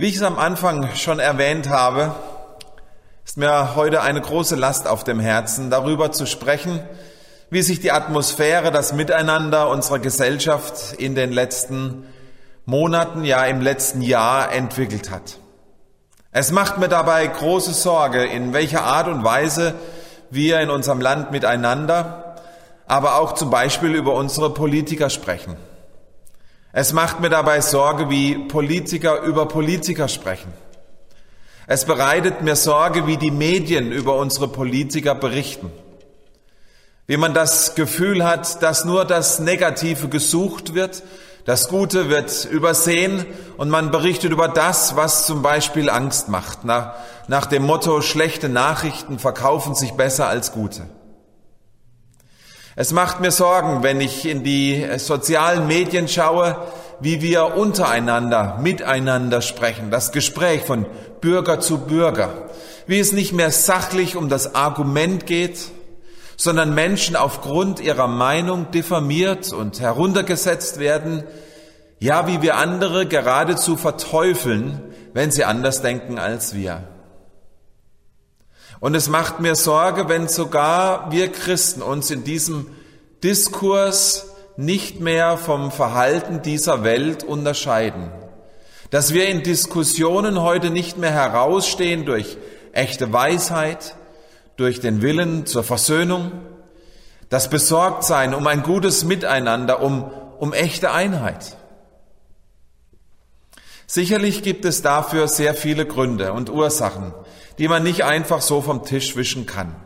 Wie ich es am Anfang schon erwähnt habe, ist mir heute eine große Last auf dem Herzen, darüber zu sprechen, wie sich die Atmosphäre, das Miteinander unserer Gesellschaft in den letzten Monaten, ja im letzten Jahr entwickelt hat. Es macht mir dabei große Sorge, in welcher Art und Weise wir in unserem Land miteinander, aber auch zum Beispiel über unsere Politiker sprechen. Es macht mir dabei Sorge, wie Politiker über Politiker sprechen. Es bereitet mir Sorge, wie die Medien über unsere Politiker berichten. Wie man das Gefühl hat, dass nur das Negative gesucht wird, das Gute wird übersehen und man berichtet über das, was zum Beispiel Angst macht, nach, nach dem Motto, schlechte Nachrichten verkaufen sich besser als gute. Es macht mir Sorgen, wenn ich in die sozialen Medien schaue, wie wir untereinander, miteinander sprechen, das Gespräch von Bürger zu Bürger, wie es nicht mehr sachlich um das Argument geht, sondern Menschen aufgrund ihrer Meinung diffamiert und heruntergesetzt werden, ja, wie wir andere geradezu verteufeln, wenn sie anders denken als wir. Und es macht mir Sorge, wenn sogar wir Christen uns in diesem Diskurs nicht mehr vom Verhalten dieser Welt unterscheiden. Dass wir in Diskussionen heute nicht mehr herausstehen durch echte Weisheit, durch den Willen zur Versöhnung, das Besorgtsein um ein gutes Miteinander, um, um echte Einheit. Sicherlich gibt es dafür sehr viele Gründe und Ursachen, die man nicht einfach so vom Tisch wischen kann.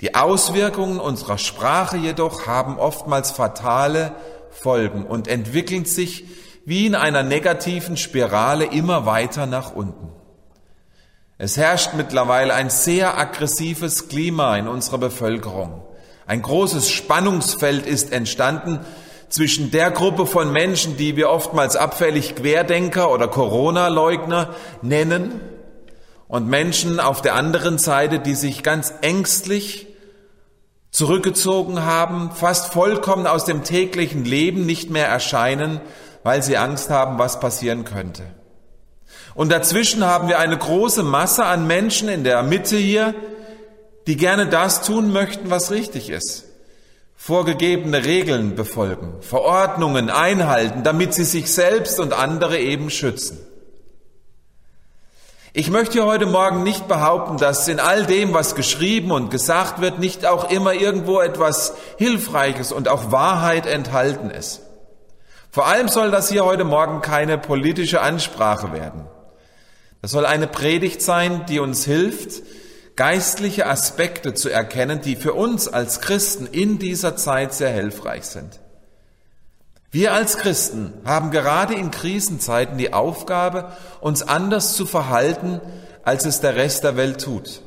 Die Auswirkungen unserer Sprache jedoch haben oftmals fatale Folgen und entwickeln sich wie in einer negativen Spirale immer weiter nach unten. Es herrscht mittlerweile ein sehr aggressives Klima in unserer Bevölkerung. Ein großes Spannungsfeld ist entstanden zwischen der Gruppe von Menschen, die wir oftmals abfällig Querdenker oder Corona-Leugner nennen, und Menschen auf der anderen Seite, die sich ganz ängstlich zurückgezogen haben, fast vollkommen aus dem täglichen Leben nicht mehr erscheinen, weil sie Angst haben, was passieren könnte. Und dazwischen haben wir eine große Masse an Menschen in der Mitte hier, die gerne das tun möchten, was richtig ist. Vorgegebene Regeln befolgen, Verordnungen einhalten, damit sie sich selbst und andere eben schützen. Ich möchte heute Morgen nicht behaupten, dass in all dem, was geschrieben und gesagt wird, nicht auch immer irgendwo etwas Hilfreiches und auch Wahrheit enthalten ist. Vor allem soll das hier heute Morgen keine politische Ansprache werden. Das soll eine Predigt sein, die uns hilft, geistliche Aspekte zu erkennen, die für uns als Christen in dieser Zeit sehr hilfreich sind. Wir als Christen haben gerade in Krisenzeiten die Aufgabe, uns anders zu verhalten, als es der Rest der Welt tut.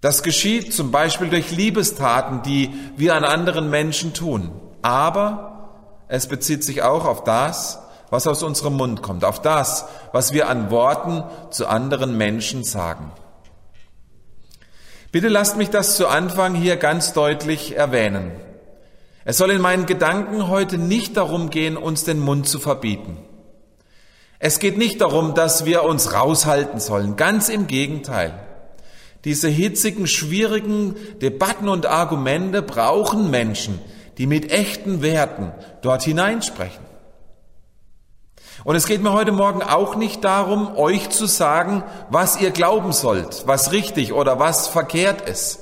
Das geschieht zum Beispiel durch Liebestaten, die wir an anderen Menschen tun. Aber es bezieht sich auch auf das, was aus unserem Mund kommt, auf das, was wir an Worten zu anderen Menschen sagen. Bitte lasst mich das zu Anfang hier ganz deutlich erwähnen. Es soll in meinen Gedanken heute nicht darum gehen, uns den Mund zu verbieten. Es geht nicht darum, dass wir uns raushalten sollen. Ganz im Gegenteil. Diese hitzigen, schwierigen Debatten und Argumente brauchen Menschen, die mit echten Werten dort hineinsprechen. Und es geht mir heute Morgen auch nicht darum, euch zu sagen, was ihr glauben sollt, was richtig oder was verkehrt ist.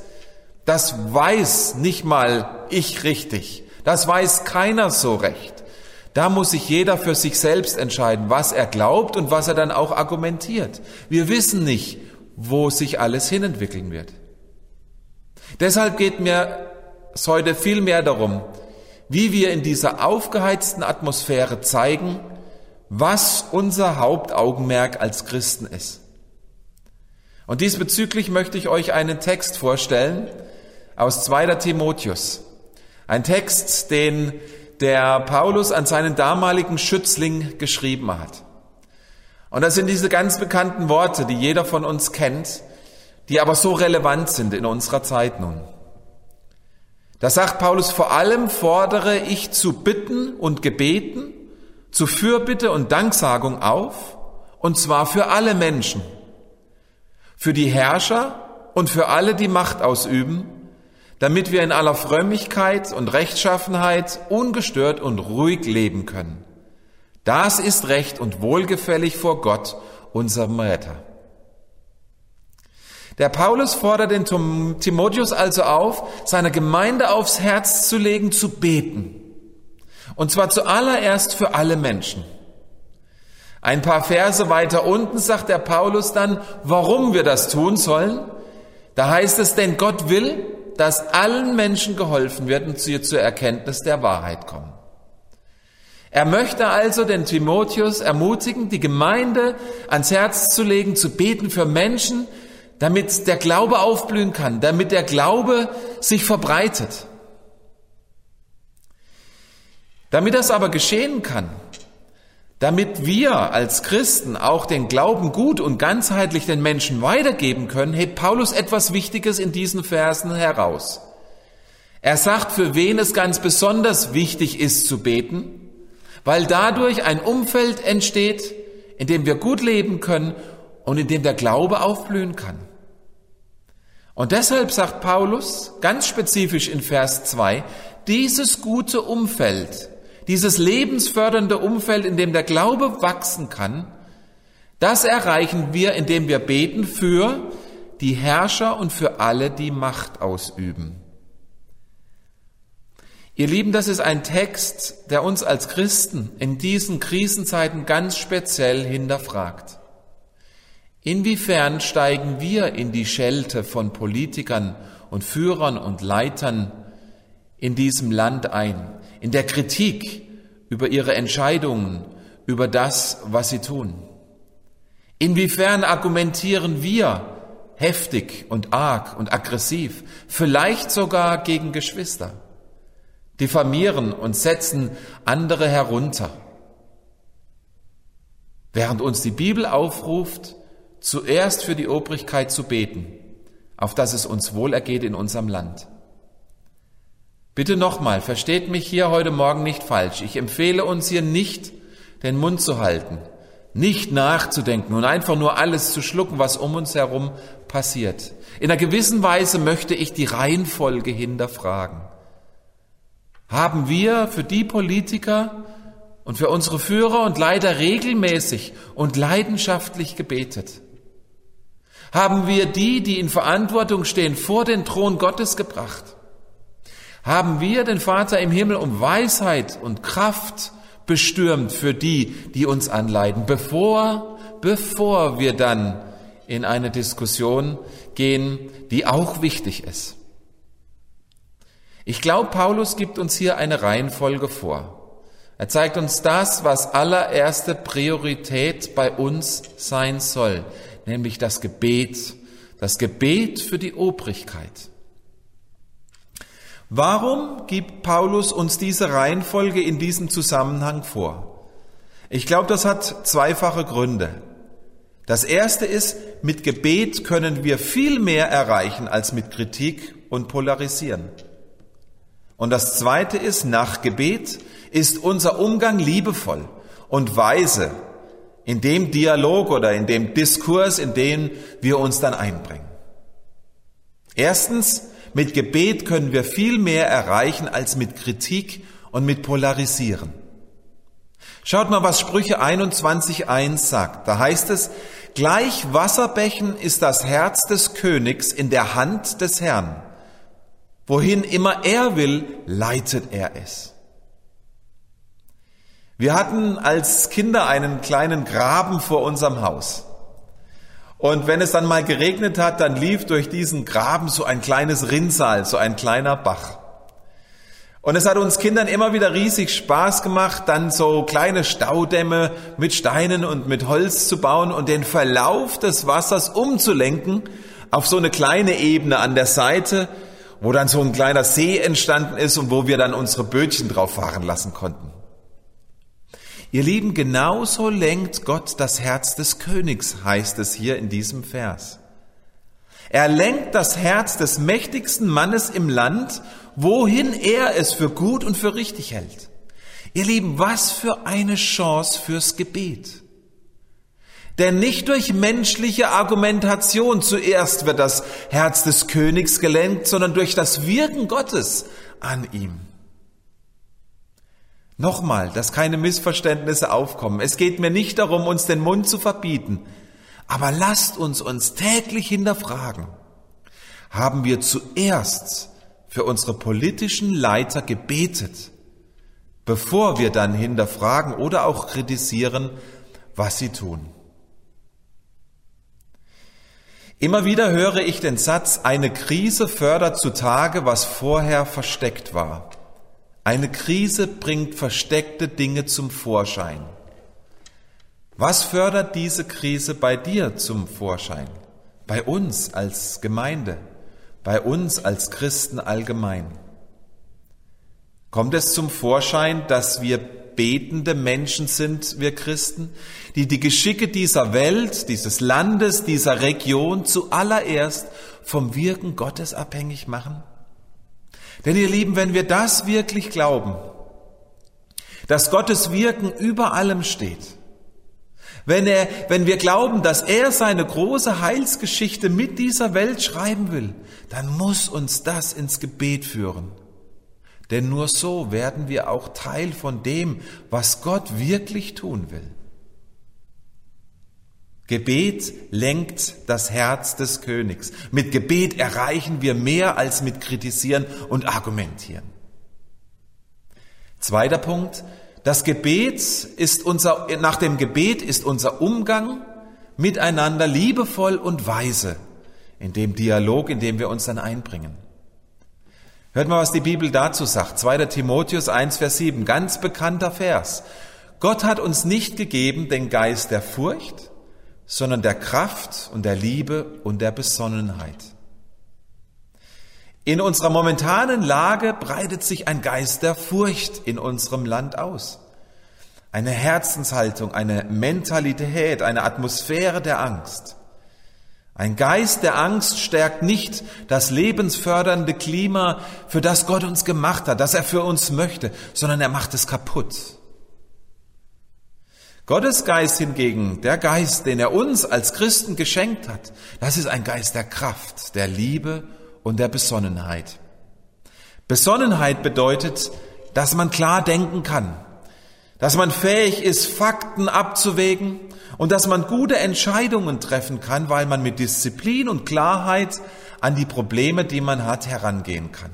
Das weiß nicht mal ich richtig. Das weiß keiner so recht. Da muss sich jeder für sich selbst entscheiden, was er glaubt und was er dann auch argumentiert. Wir wissen nicht, wo sich alles hinentwickeln wird. Deshalb geht mir es heute viel mehr darum, wie wir in dieser aufgeheizten Atmosphäre zeigen, was unser Hauptaugenmerk als Christen ist. Und diesbezüglich möchte ich euch einen Text vorstellen, aus 2. Timotheus. Ein Text, den der Paulus an seinen damaligen Schützling geschrieben hat. Und das sind diese ganz bekannten Worte, die jeder von uns kennt, die aber so relevant sind in unserer Zeit nun. Da sagt Paulus, vor allem fordere ich zu Bitten und Gebeten, zu Fürbitte und Danksagung auf und zwar für alle Menschen, für die Herrscher und für alle, die Macht ausüben, damit wir in aller Frömmigkeit und Rechtschaffenheit ungestört und ruhig leben können. Das ist recht und wohlgefällig vor Gott, unserem Retter. Der Paulus fordert den Timotheus also auf, seine Gemeinde aufs Herz zu legen, zu beten. Und zwar zuallererst für alle Menschen. Ein paar Verse weiter unten sagt der Paulus dann, warum wir das tun sollen. Da heißt es, denn Gott will, dass allen Menschen geholfen wird und sie zur Erkenntnis der Wahrheit kommen. Er möchte also den Timotheus ermutigen, die Gemeinde ans Herz zu legen, zu beten für Menschen, damit der Glaube aufblühen kann, damit der Glaube sich verbreitet. Damit das aber geschehen kann, damit wir als Christen auch den Glauben gut und ganzheitlich den Menschen weitergeben können, hebt Paulus etwas Wichtiges in diesen Versen heraus. Er sagt, für wen es ganz besonders wichtig ist zu beten, weil dadurch ein Umfeld entsteht, in dem wir gut leben können und in dem der Glaube aufblühen kann. Und deshalb sagt Paulus ganz spezifisch in Vers 2, dieses gute Umfeld dieses lebensfördernde Umfeld, in dem der Glaube wachsen kann, das erreichen wir, indem wir beten für die Herrscher und für alle, die Macht ausüben. Ihr Lieben, das ist ein Text, der uns als Christen in diesen Krisenzeiten ganz speziell hinterfragt. Inwiefern steigen wir in die Schelte von Politikern und Führern und Leitern in diesem Land ein? In der Kritik über ihre Entscheidungen, über das, was sie tun? Inwiefern argumentieren wir heftig und arg und aggressiv, vielleicht sogar gegen Geschwister, diffamieren und setzen andere herunter? Während uns die Bibel aufruft, zuerst für die Obrigkeit zu beten, auf dass es uns wohlergeht in unserem Land. Bitte nochmal, versteht mich hier heute Morgen nicht falsch. Ich empfehle uns hier nicht, den Mund zu halten, nicht nachzudenken und einfach nur alles zu schlucken, was um uns herum passiert. In einer gewissen Weise möchte ich die Reihenfolge hinterfragen. Haben wir für die Politiker und für unsere Führer und Leiter regelmäßig und leidenschaftlich gebetet? Haben wir die, die in Verantwortung stehen, vor den Thron Gottes gebracht? Haben wir den Vater im Himmel um Weisheit und Kraft bestürmt für die, die uns anleiten, bevor, bevor wir dann in eine Diskussion gehen, die auch wichtig ist. Ich glaube, Paulus gibt uns hier eine Reihenfolge vor. Er zeigt uns das, was allererste Priorität bei uns sein soll, nämlich das Gebet, das Gebet für die Obrigkeit. Warum gibt Paulus uns diese Reihenfolge in diesem Zusammenhang vor? Ich glaube, das hat zweifache Gründe. Das erste ist, mit Gebet können wir viel mehr erreichen als mit Kritik und Polarisieren. Und das zweite ist, nach Gebet ist unser Umgang liebevoll und weise in dem Dialog oder in dem Diskurs, in dem wir uns dann einbringen. Erstens, mit Gebet können wir viel mehr erreichen als mit Kritik und mit Polarisieren. Schaut mal, was Sprüche 21.1 sagt. Da heißt es, gleich Wasserbächen ist das Herz des Königs in der Hand des Herrn. Wohin immer er will, leitet er es. Wir hatten als Kinder einen kleinen Graben vor unserem Haus. Und wenn es dann mal geregnet hat, dann lief durch diesen Graben so ein kleines Rinnsal, so ein kleiner Bach. Und es hat uns Kindern immer wieder riesig Spaß gemacht, dann so kleine Staudämme mit Steinen und mit Holz zu bauen und den Verlauf des Wassers umzulenken auf so eine kleine Ebene an der Seite, wo dann so ein kleiner See entstanden ist und wo wir dann unsere Bötchen drauf fahren lassen konnten. Ihr Lieben, genauso lenkt Gott das Herz des Königs, heißt es hier in diesem Vers. Er lenkt das Herz des mächtigsten Mannes im Land, wohin er es für gut und für richtig hält. Ihr Lieben, was für eine Chance fürs Gebet. Denn nicht durch menschliche Argumentation zuerst wird das Herz des Königs gelenkt, sondern durch das Wirken Gottes an ihm. Nochmal, dass keine Missverständnisse aufkommen. Es geht mir nicht darum, uns den Mund zu verbieten, aber lasst uns uns täglich hinterfragen. Haben wir zuerst für unsere politischen Leiter gebetet, bevor wir dann hinterfragen oder auch kritisieren, was sie tun? Immer wieder höre ich den Satz, eine Krise fördert zutage, was vorher versteckt war. Eine Krise bringt versteckte Dinge zum Vorschein. Was fördert diese Krise bei dir zum Vorschein? Bei uns als Gemeinde, bei uns als Christen allgemein. Kommt es zum Vorschein, dass wir betende Menschen sind, wir Christen, die die Geschicke dieser Welt, dieses Landes, dieser Region zuallererst vom Wirken Gottes abhängig machen? Denn ihr Lieben, wenn wir das wirklich glauben, dass Gottes Wirken über allem steht, wenn, er, wenn wir glauben, dass er seine große Heilsgeschichte mit dieser Welt schreiben will, dann muss uns das ins Gebet führen. Denn nur so werden wir auch Teil von dem, was Gott wirklich tun will. Gebet lenkt das Herz des Königs. Mit Gebet erreichen wir mehr als mit Kritisieren und Argumentieren. Zweiter Punkt. Das Gebet ist unser, nach dem Gebet ist unser Umgang miteinander liebevoll und weise in dem Dialog, in dem wir uns dann einbringen. Hört mal, was die Bibel dazu sagt. 2. Timotheus 1, Vers 7, ganz bekannter Vers. Gott hat uns nicht gegeben den Geist der Furcht, sondern der Kraft und der Liebe und der Besonnenheit. In unserer momentanen Lage breitet sich ein Geist der Furcht in unserem Land aus. Eine Herzenshaltung, eine Mentalität, eine Atmosphäre der Angst. Ein Geist der Angst stärkt nicht das lebensfördernde Klima, für das Gott uns gemacht hat, das er für uns möchte, sondern er macht es kaputt. Gottes Geist hingegen, der Geist, den er uns als Christen geschenkt hat, das ist ein Geist der Kraft, der Liebe und der Besonnenheit. Besonnenheit bedeutet, dass man klar denken kann, dass man fähig ist, Fakten abzuwägen und dass man gute Entscheidungen treffen kann, weil man mit Disziplin und Klarheit an die Probleme, die man hat, herangehen kann.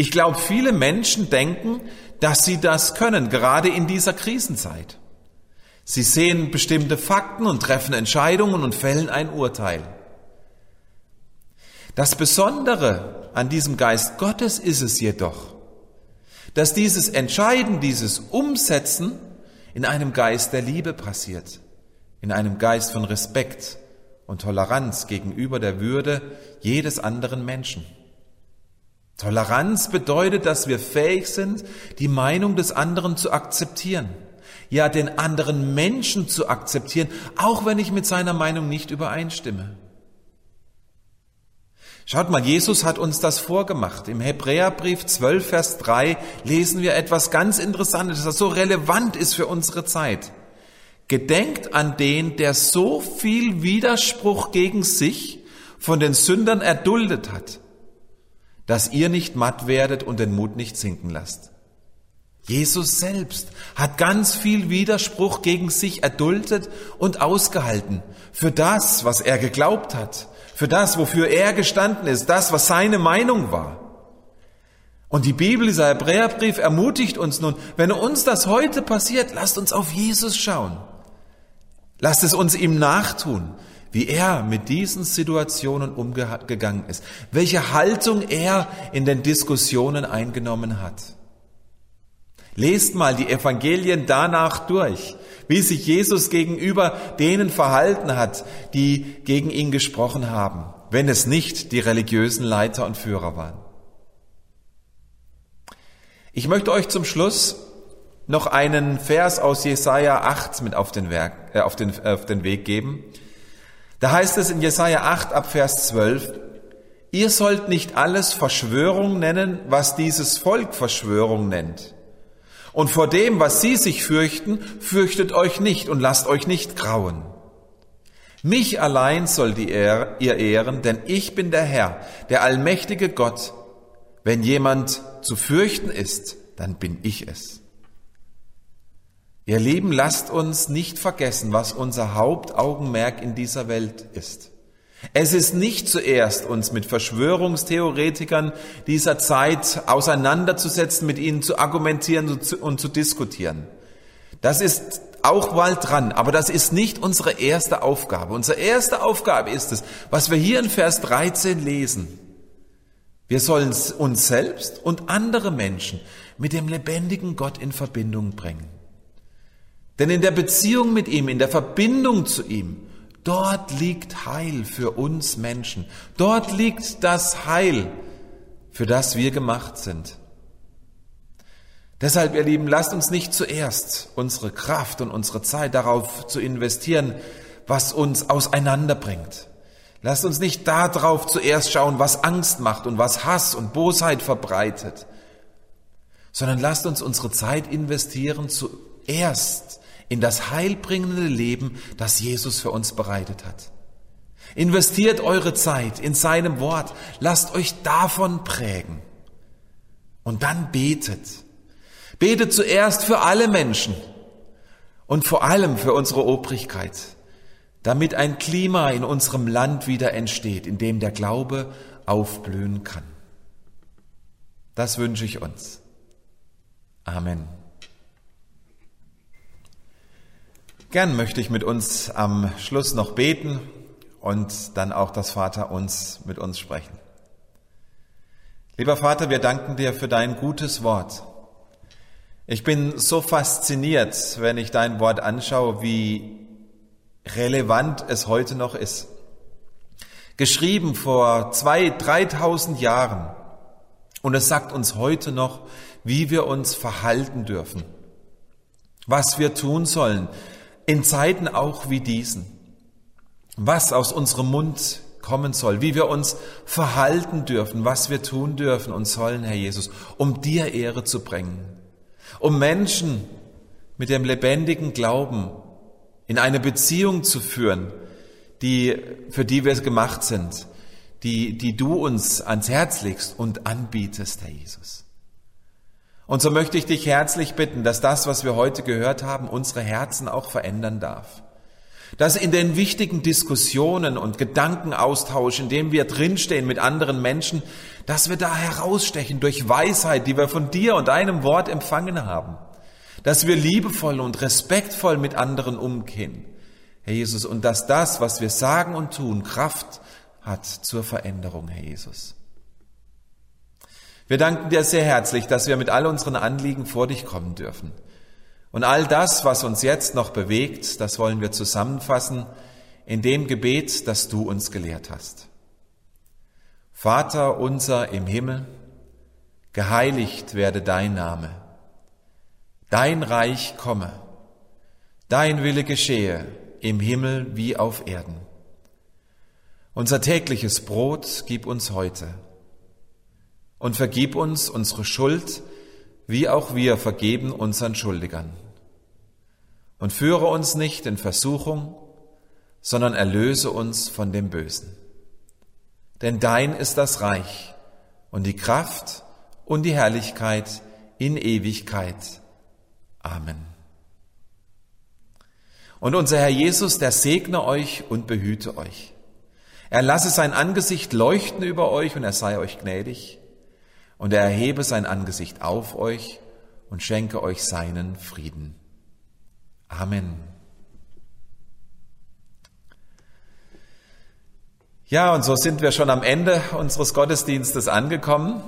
Ich glaube, viele Menschen denken, dass sie das können, gerade in dieser Krisenzeit. Sie sehen bestimmte Fakten und treffen Entscheidungen und fällen ein Urteil. Das Besondere an diesem Geist Gottes ist es jedoch, dass dieses Entscheiden, dieses Umsetzen in einem Geist der Liebe passiert, in einem Geist von Respekt und Toleranz gegenüber der Würde jedes anderen Menschen. Toleranz bedeutet, dass wir fähig sind, die Meinung des anderen zu akzeptieren, ja den anderen Menschen zu akzeptieren, auch wenn ich mit seiner Meinung nicht übereinstimme. Schaut mal, Jesus hat uns das vorgemacht. Im Hebräerbrief 12, Vers 3 lesen wir etwas ganz Interessantes, das so relevant ist für unsere Zeit. Gedenkt an den, der so viel Widerspruch gegen sich von den Sündern erduldet hat, dass ihr nicht matt werdet und den Mut nicht sinken lasst. Jesus selbst hat ganz viel Widerspruch gegen sich erduldet und ausgehalten für das, was er geglaubt hat, für das, wofür er gestanden ist, das, was seine Meinung war. Und die Bibel, dieser Hebräerbrief ermutigt uns nun, wenn uns das heute passiert, lasst uns auf Jesus schauen. Lasst es uns ihm nachtun, wie er mit diesen Situationen umgegangen ist, welche Haltung er in den Diskussionen eingenommen hat. Lest mal die Evangelien danach durch wie sich Jesus gegenüber denen verhalten hat, die gegen ihn gesprochen haben, wenn es nicht die religiösen Leiter und Führer waren. Ich möchte euch zum Schluss noch einen Vers aus Jesaja 8 mit auf den, Werk, äh, auf, den, auf den Weg geben. Da heißt es in Jesaja 8 ab Vers 12, Ihr sollt nicht alles Verschwörung nennen, was dieses Volk Verschwörung nennt Und vor dem, was sie sich fürchten, fürchtet euch nicht und lasst euch nicht grauen. Mich allein soll die Ehre, ihr ehren, denn ich bin der Herr, der allmächtige Gott. Wenn jemand zu fürchten ist, dann bin ich es. Ihr Lieben, lasst uns nicht vergessen, was unser Hauptaugenmerk in dieser Welt ist. Es ist nicht zuerst, uns mit Verschwörungstheoretikern dieser Zeit auseinanderzusetzen, mit ihnen zu argumentieren und zu diskutieren. Das ist auch bald dran, aber das ist nicht unsere erste Aufgabe. Unsere erste Aufgabe ist es, was wir hier in Vers 13 lesen. Wir sollen uns selbst und andere Menschen mit dem lebendigen Gott in Verbindung bringen. Denn in der Beziehung mit ihm, in der Verbindung zu ihm, Dort liegt Heil für uns Menschen. Dort liegt das Heil, für das wir gemacht sind. Deshalb, ihr Lieben, lasst uns nicht zuerst unsere Kraft und unsere Zeit darauf zu investieren, was uns auseinanderbringt. Lasst uns nicht darauf zuerst schauen, was Angst macht und was Hass und Bosheit verbreitet, sondern lasst uns unsere Zeit investieren zuerst in das heilbringende Leben, das Jesus für uns bereitet hat. Investiert eure Zeit in seinem Wort, lasst euch davon prägen. Und dann betet. Betet zuerst für alle Menschen und vor allem für unsere Obrigkeit, damit ein Klima in unserem Land wieder entsteht, in dem der Glaube aufblühen kann. Das wünsche ich uns. Amen. Gern möchte ich mit uns am Schluss noch beten und dann auch das Vater uns mit uns sprechen. Lieber Vater, wir danken dir für dein gutes Wort. Ich bin so fasziniert, wenn ich dein Wort anschaue, wie relevant es heute noch ist. Geschrieben vor zwei, dreitausend Jahren. Und es sagt uns heute noch, wie wir uns verhalten dürfen, was wir tun sollen, in Zeiten auch wie diesen, was aus unserem Mund kommen soll, wie wir uns verhalten dürfen, was wir tun dürfen und sollen, Herr Jesus, um dir Ehre zu bringen, um Menschen mit dem lebendigen Glauben in eine Beziehung zu führen, die, für die wir gemacht sind, die, die du uns ans Herz legst und anbietest, Herr Jesus. Und so möchte ich dich herzlich bitten, dass das, was wir heute gehört haben, unsere Herzen auch verändern darf. Dass in den wichtigen Diskussionen und Gedankenaustausch, in dem wir drinstehen mit anderen Menschen, dass wir da herausstechen durch Weisheit, die wir von dir und deinem Wort empfangen haben. Dass wir liebevoll und respektvoll mit anderen umgehen. Herr Jesus, und dass das, was wir sagen und tun, Kraft hat zur Veränderung, Herr Jesus. Wir danken dir sehr herzlich, dass wir mit all unseren Anliegen vor dich kommen dürfen. Und all das, was uns jetzt noch bewegt, das wollen wir zusammenfassen in dem Gebet, das du uns gelehrt hast. Vater unser im Himmel, geheiligt werde dein Name, dein Reich komme, dein Wille geschehe im Himmel wie auf Erden. Unser tägliches Brot gib uns heute und vergib uns unsere Schuld, wie auch wir vergeben unseren Schuldigern. Und führe uns nicht in Versuchung, sondern erlöse uns von dem Bösen. Denn dein ist das Reich und die Kraft und die Herrlichkeit in Ewigkeit. Amen. Und unser Herr Jesus, der segne euch und behüte euch. Er lasse sein Angesicht leuchten über euch und er sei euch gnädig und er erhebe sein Angesicht auf euch und schenke euch seinen Frieden. Amen. Ja, und so sind wir schon am Ende unseres Gottesdienstes angekommen.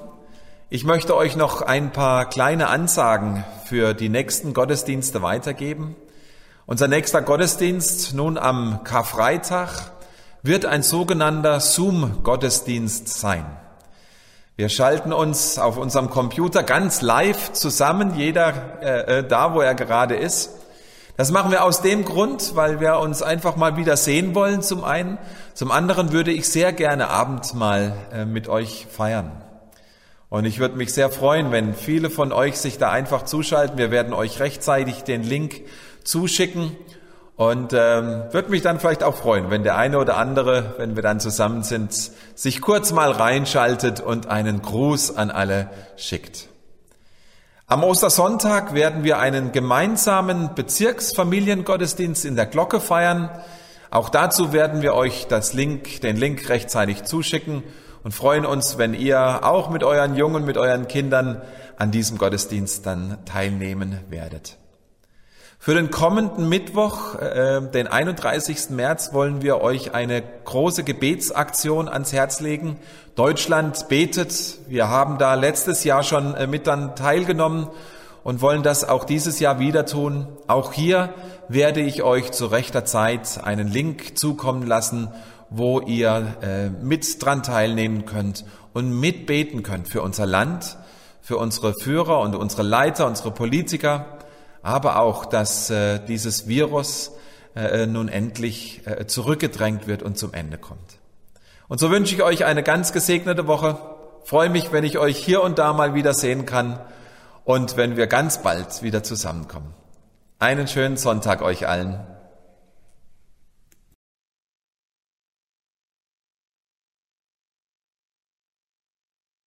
Ich möchte euch noch ein paar kleine Ansagen für die nächsten Gottesdienste weitergeben. Unser nächster Gottesdienst nun am Karfreitag wird ein sogenannter Zoom-Gottesdienst sein. Wir schalten uns auf unserem Computer ganz live zusammen, jeder äh, äh, da, wo er gerade ist. Das machen wir aus dem Grund, weil wir uns einfach mal wieder sehen wollen zum einen. Zum anderen würde ich sehr gerne Abendmahl äh, mit euch feiern. Und ich würde mich sehr freuen, wenn viele von euch sich da einfach zuschalten. Wir werden euch rechtzeitig den Link zuschicken und ähm, würde mich dann vielleicht auch freuen, wenn der eine oder andere, wenn wir dann zusammen sind, sich kurz mal reinschaltet und einen Gruß an alle schickt. Am Ostersonntag werden wir einen gemeinsamen Bezirksfamiliengottesdienst in der Glocke feiern. Auch dazu werden wir euch das Link, den Link rechtzeitig zuschicken und freuen uns, wenn ihr auch mit euren Jungen, mit euren Kindern an diesem Gottesdienst dann teilnehmen werdet. Für den kommenden Mittwoch, äh, den 31. März, wollen wir euch eine große Gebetsaktion ans Herz legen. Deutschland betet. Wir haben da letztes Jahr schon äh, mit dann teilgenommen und wollen das auch dieses Jahr wieder tun. Auch hier werde ich euch zu rechter Zeit einen Link zukommen lassen, wo ihr äh, mit dran teilnehmen könnt und mitbeten könnt für unser Land, für unsere Führer und unsere Leiter, unsere Politiker, aber auch, dass äh, dieses Virus äh, nun endlich äh, zurückgedrängt wird und zum Ende kommt. Und so wünsche ich euch eine ganz gesegnete Woche. Freue mich, wenn ich euch hier und da mal wieder sehen kann und wenn wir ganz bald wieder zusammenkommen. Einen schönen Sonntag euch allen.